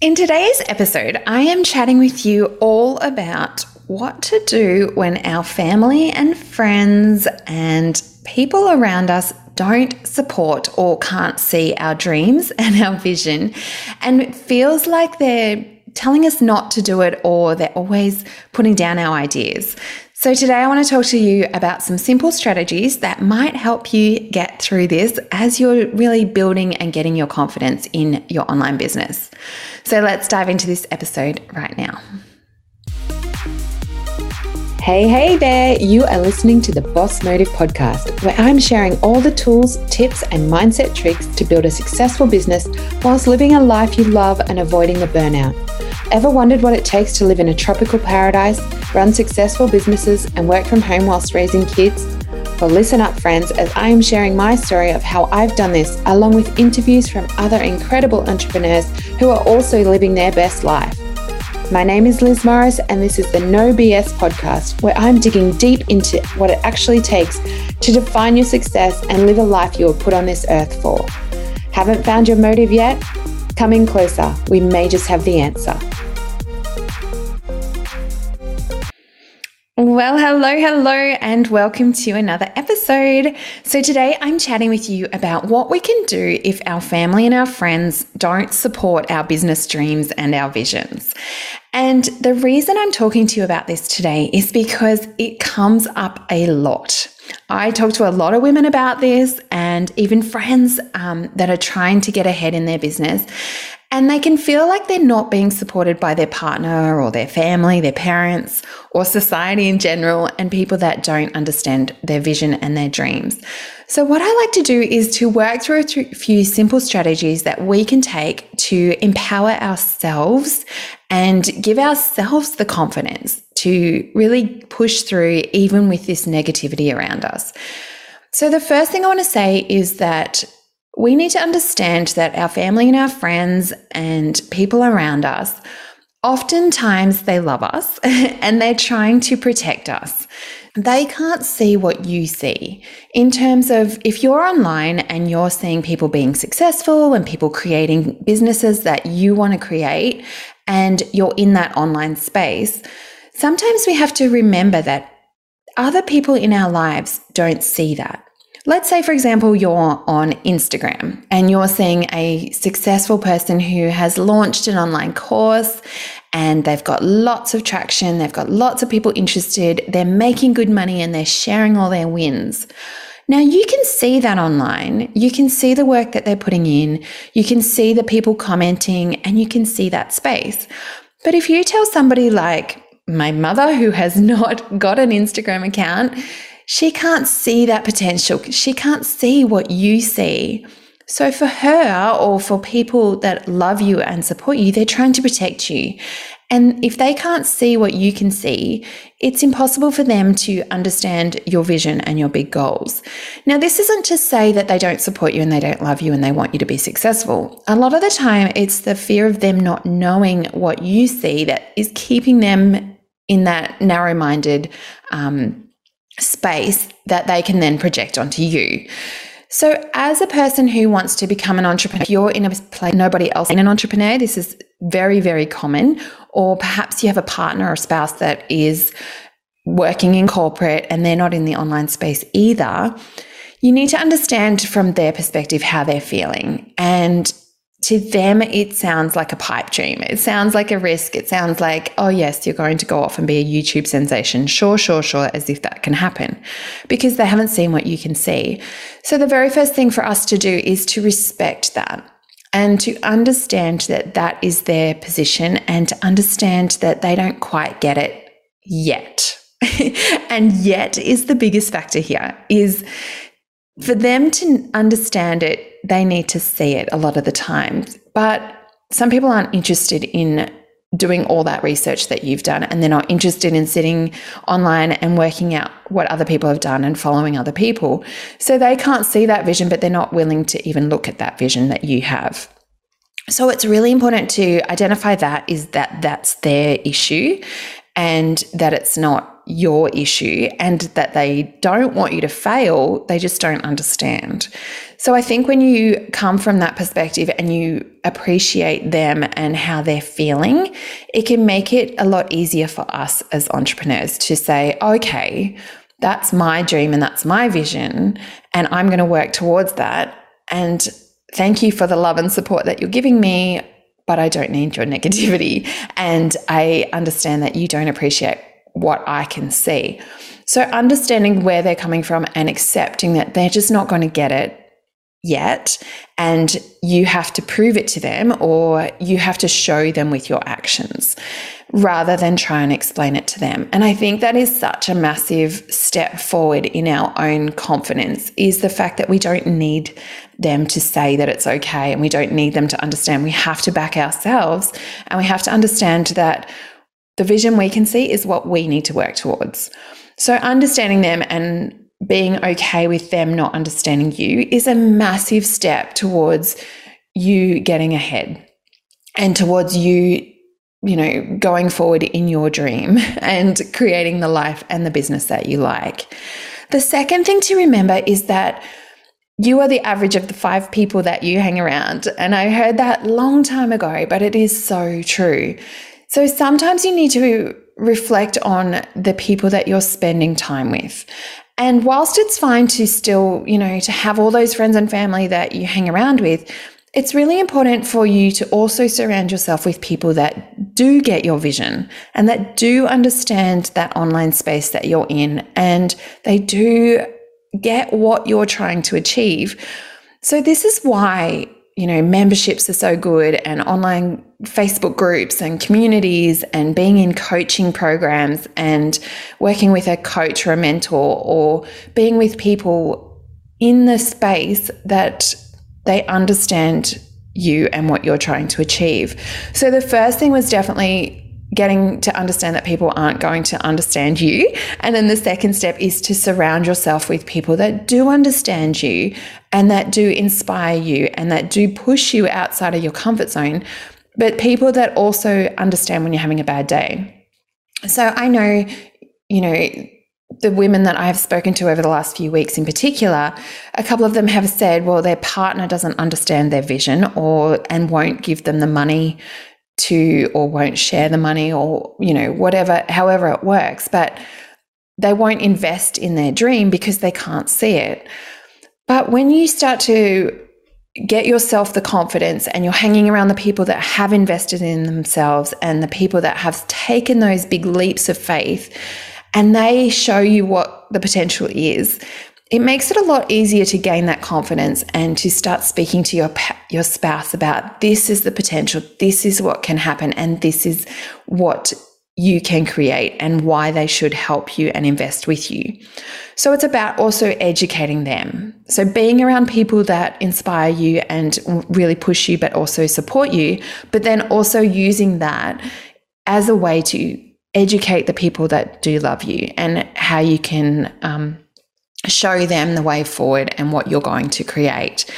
In today's episode, I am chatting with you all about what to do when our family and friends and people around us don't support or can't see our dreams and our vision, and it feels like they're telling us not to do it or they're always putting down our ideas. So, today I want to talk to you about some simple strategies that might help you get through this as you're really building and getting your confidence in your online business. So, let's dive into this episode right now. Hey, hey there! You are listening to the Boss Motive podcast, where I'm sharing all the tools, tips, and mindset tricks to build a successful business whilst living a life you love and avoiding the burnout. Ever wondered what it takes to live in a tropical paradise, run successful businesses, and work from home whilst raising kids? Well, listen up, friends, as I am sharing my story of how I've done this, along with interviews from other incredible entrepreneurs who are also living their best life. My name is Liz Morris, and this is the No BS podcast, where I'm digging deep into what it actually takes to define your success and live a life you were put on this earth for. Haven't found your motive yet? Come in closer. We may just have the answer. Well, hello, hello, and welcome to another episode. So, today I'm chatting with you about what we can do if our family and our friends don't support our business dreams and our visions. And the reason I'm talking to you about this today is because it comes up a lot. I talk to a lot of women about this and even friends um, that are trying to get ahead in their business. And they can feel like they're not being supported by their partner or their family, their parents, or society in general, and people that don't understand their vision and their dreams. So, what I like to do is to work through a few simple strategies that we can take to empower ourselves and give ourselves the confidence to really push through, even with this negativity around us. So, the first thing I want to say is that we need to understand that our family and our friends and people around us, oftentimes they love us and they're trying to protect us. They can't see what you see in terms of if you're online and you're seeing people being successful and people creating businesses that you want to create, and you're in that online space. Sometimes we have to remember that other people in our lives don't see that. Let's say, for example, you're on Instagram and you're seeing a successful person who has launched an online course and they've got lots of traction, they've got lots of people interested, they're making good money and they're sharing all their wins. Now, you can see that online. You can see the work that they're putting in. You can see the people commenting and you can see that space. But if you tell somebody like my mother, who has not got an Instagram account, she can't see that potential. She can't see what you see. So, for her or for people that love you and support you, they're trying to protect you. And if they can't see what you can see, it's impossible for them to understand your vision and your big goals. Now, this isn't to say that they don't support you and they don't love you and they want you to be successful. A lot of the time, it's the fear of them not knowing what you see that is keeping them in that narrow minded, um, space that they can then project onto you. So, as a person who wants to become an entrepreneur, you're in a place nobody else in an entrepreneur, this is very, very common. Or perhaps you have a partner or spouse that is working in corporate and they're not in the online space either. You need to understand from their perspective how they're feeling. And to them, it sounds like a pipe dream. It sounds like a risk. It sounds like, oh, yes, you're going to go off and be a YouTube sensation. Sure, sure, sure, as if that can happen because they haven't seen what you can see. So, the very first thing for us to do is to respect that and to understand that that is their position and to understand that they don't quite get it yet. and yet is the biggest factor here is for them to understand it they need to see it a lot of the times. But some people aren't interested in doing all that research that you've done and they're not interested in sitting online and working out what other people have done and following other people. So they can't see that vision, but they're not willing to even look at that vision that you have. So it's really important to identify that is that that's their issue and that it's not your issue and that they don't want you to fail, they just don't understand. So I think when you come from that perspective and you appreciate them and how they're feeling, it can make it a lot easier for us as entrepreneurs to say, okay, that's my dream and that's my vision, and I'm going to work towards that. And thank you for the love and support that you're giving me, but I don't need your negativity. And I understand that you don't appreciate what I can see. So, understanding where they're coming from and accepting that they're just not going to get it yet, and you have to prove it to them or you have to show them with your actions rather than try and explain it to them. And I think that is such a massive step forward in our own confidence is the fact that we don't need them to say that it's okay and we don't need them to understand. We have to back ourselves and we have to understand that the vision we can see is what we need to work towards. So understanding them and being okay with them not understanding you is a massive step towards you getting ahead and towards you you know, going forward in your dream and creating the life and the business that you like. The second thing to remember is that you are the average of the five people that you hang around. And I heard that long time ago, but it is so true. So sometimes you need to reflect on the people that you're spending time with. And whilst it's fine to still, you know, to have all those friends and family that you hang around with, it's really important for you to also surround yourself with people that do get your vision and that do understand that online space that you're in and they do get what you're trying to achieve. So, this is why, you know, memberships are so good and online Facebook groups and communities and being in coaching programs and working with a coach or a mentor or being with people in the space that they understand you and what you're trying to achieve. So the first thing was definitely getting to understand that people aren't going to understand you. And then the second step is to surround yourself with people that do understand you and that do inspire you and that do push you outside of your comfort zone, but people that also understand when you're having a bad day. So I know, you know, the women that I have spoken to over the last few weeks in particular, a couple of them have said, well, their partner doesn't understand their vision or and won't give them the money to or won't share the money or, you know, whatever, however it works, but they won't invest in their dream because they can't see it. But when you start to get yourself the confidence and you're hanging around the people that have invested in themselves and the people that have taken those big leaps of faith and they show you what the potential is, it makes it a lot easier to gain that confidence and to start speaking to your your spouse about this is the potential, this is what can happen, and this is what you can create and why they should help you and invest with you. So it's about also educating them. So being around people that inspire you and really push you, but also support you, but then also using that as a way to educate the people that do love you and how you can um, show them the way forward and what you're going to create.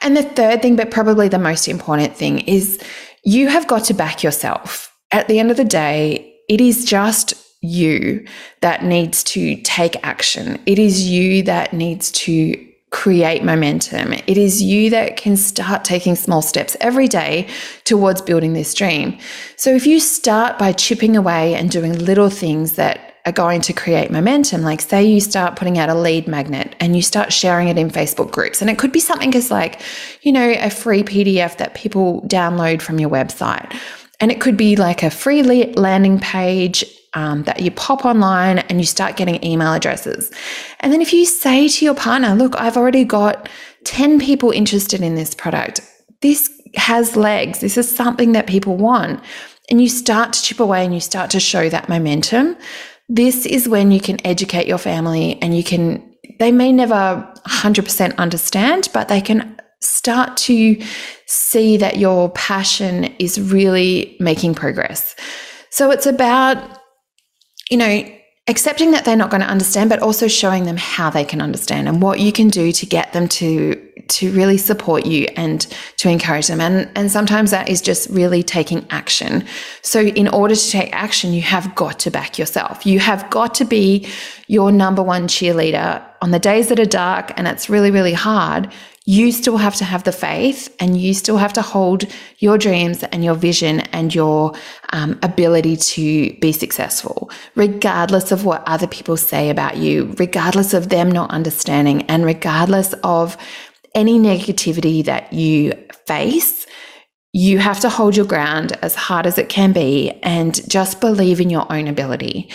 And the third thing, but probably the most important thing, is you have got to back yourself. At the end of the day, it is just you that needs to take action. It is you that needs to create momentum. It is you that can start taking small steps every day towards building this dream. So if you start by chipping away and doing little things that are going to create momentum, like say you start putting out a lead magnet and you start sharing it in Facebook groups, and it could be something as like, you know, a free PDF that people download from your website. And it could be like a free landing page um, that you pop online and you start getting email addresses. And then if you say to your partner, look, I've already got 10 people interested in this product, this has legs, this is something that people want. And you start to chip away and you start to show that momentum. This is when you can educate your family and you can, they may never 100% understand, but they can start to see that your passion is really making progress. So it's about you know, accepting that they're not going to understand, but also showing them how they can understand and what you can do to get them to to really support you and to encourage them. And, and sometimes that is just really taking action. So in order to take action, you have got to back yourself. You have got to be your number one cheerleader on the days that are dark and it's really, really hard you still have to have the faith and you still have to hold your dreams and your vision and your um, ability to be successful, regardless of what other people say about you, regardless of them not understanding, and regardless of any negativity that you face. You have to hold your ground as hard as it can be and just believe in your own ability.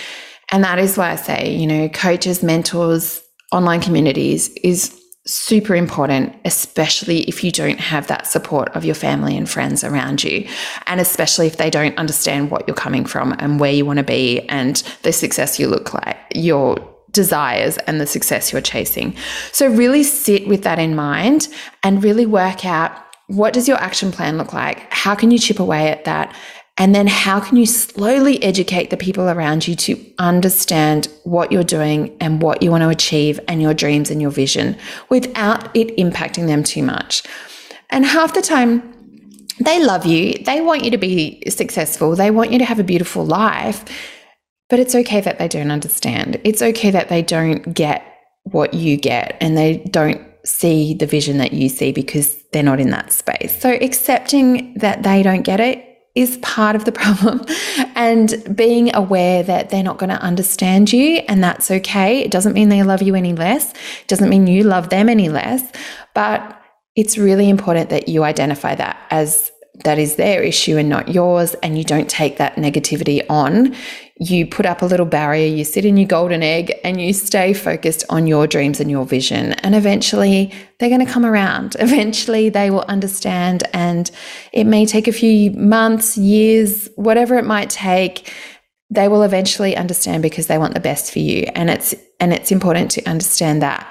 And that is why I say, you know, coaches, mentors, online communities is super important, especially if you don't have that support of your family and friends around you. And especially if they don't understand what you're coming from and where you want to be and the success you look like, your desires and the success you're chasing. So really sit with that in mind and really work out what does your action plan look like? How can you chip away at that? And then how can you slowly educate the people around you to understand what you're doing and what you want to achieve and your dreams and your vision without it impacting them too much? And half the time, they love you. They want you to be successful. They want you to have a beautiful life. But it's okay that they don't understand. It's okay that they don't get what you get and they don't see the vision that you see because they're not in that space. So accepting that they don't get it is part of the problem and being aware that they're not going to understand you and that's okay. It doesn't mean they love you any less. It doesn't mean you love them any less, but it's really important that you identify that as that is their issue and not yours and you don't take that negativity on you put up a little barrier, you sit in your golden egg, and you stay focused on your dreams and your vision. And eventually, they're going to come around. Eventually, they will understand. And it may take a few months, years, whatever it might take. They will eventually understand because they want the best for you. And it's and it's important to understand that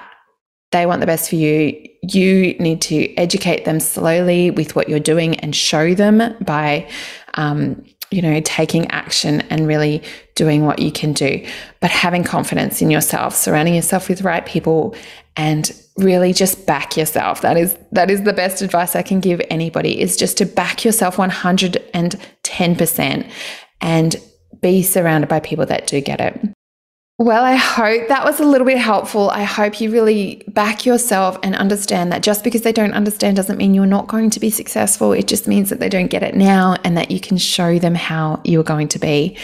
they want the best for you. You need to educate them slowly with what you're doing and show them by um, you know, taking action and really doing what you can do, but having confidence in yourself, surrounding yourself with right people and really just back yourself. That is that is the best advice I can give anybody is just to back yourself 110% and be surrounded by people that do get it. Well, I hope that was a little bit helpful. I hope you really back yourself and understand that just because they don't understand doesn't mean you're not going to be successful. It just means that they don't get it now and that you can show them how you're going to be.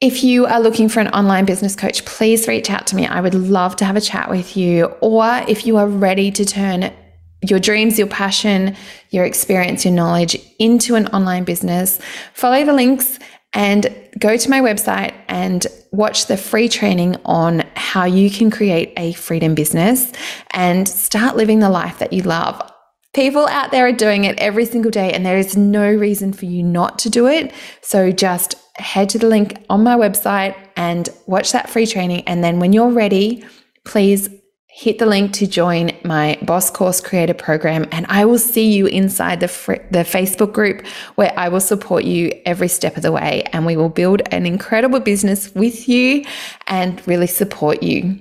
If you are looking for an online business coach, please reach out to me. I would love to have a chat with you. Or if you are ready to turn your dreams, your passion, your experience, your knowledge into an online business, follow the links and go to my website and watch the free training on how you can create a freedom business and start living the life that you love. People out there are doing it every single day, and there is no reason for you not to do it. So just head to the link on my website and watch that free training. And then when you're ready, please hit the link to join my Boss Course Creator program, and I will see you inside the, fr- the Facebook group where I will support you every step of the way. And we will build an incredible business with you and really support you.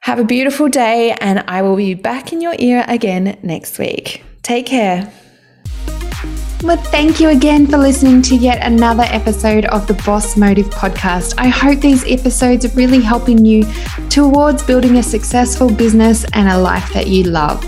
Have a beautiful day, and I will be back in your ear again next week. Take care. Well, thank you again for listening to yet another episode of the Boss Motive podcast. I hope these episodes are really helping you towards building a successful business and a life that you love.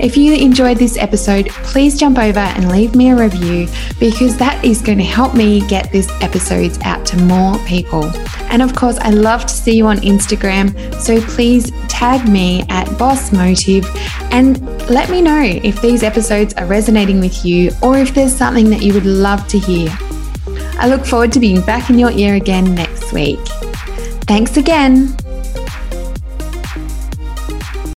If you enjoyed this episode, please jump over and leave me a review because that is going to help me get these episodes out to more people. And of course, I love to see you on Instagram, so please tag me at Boss Motive and let me know if these episodes are resonating with you or if there's something that you would love to hear. I look forward to being back in your ear again next week. Thanks again.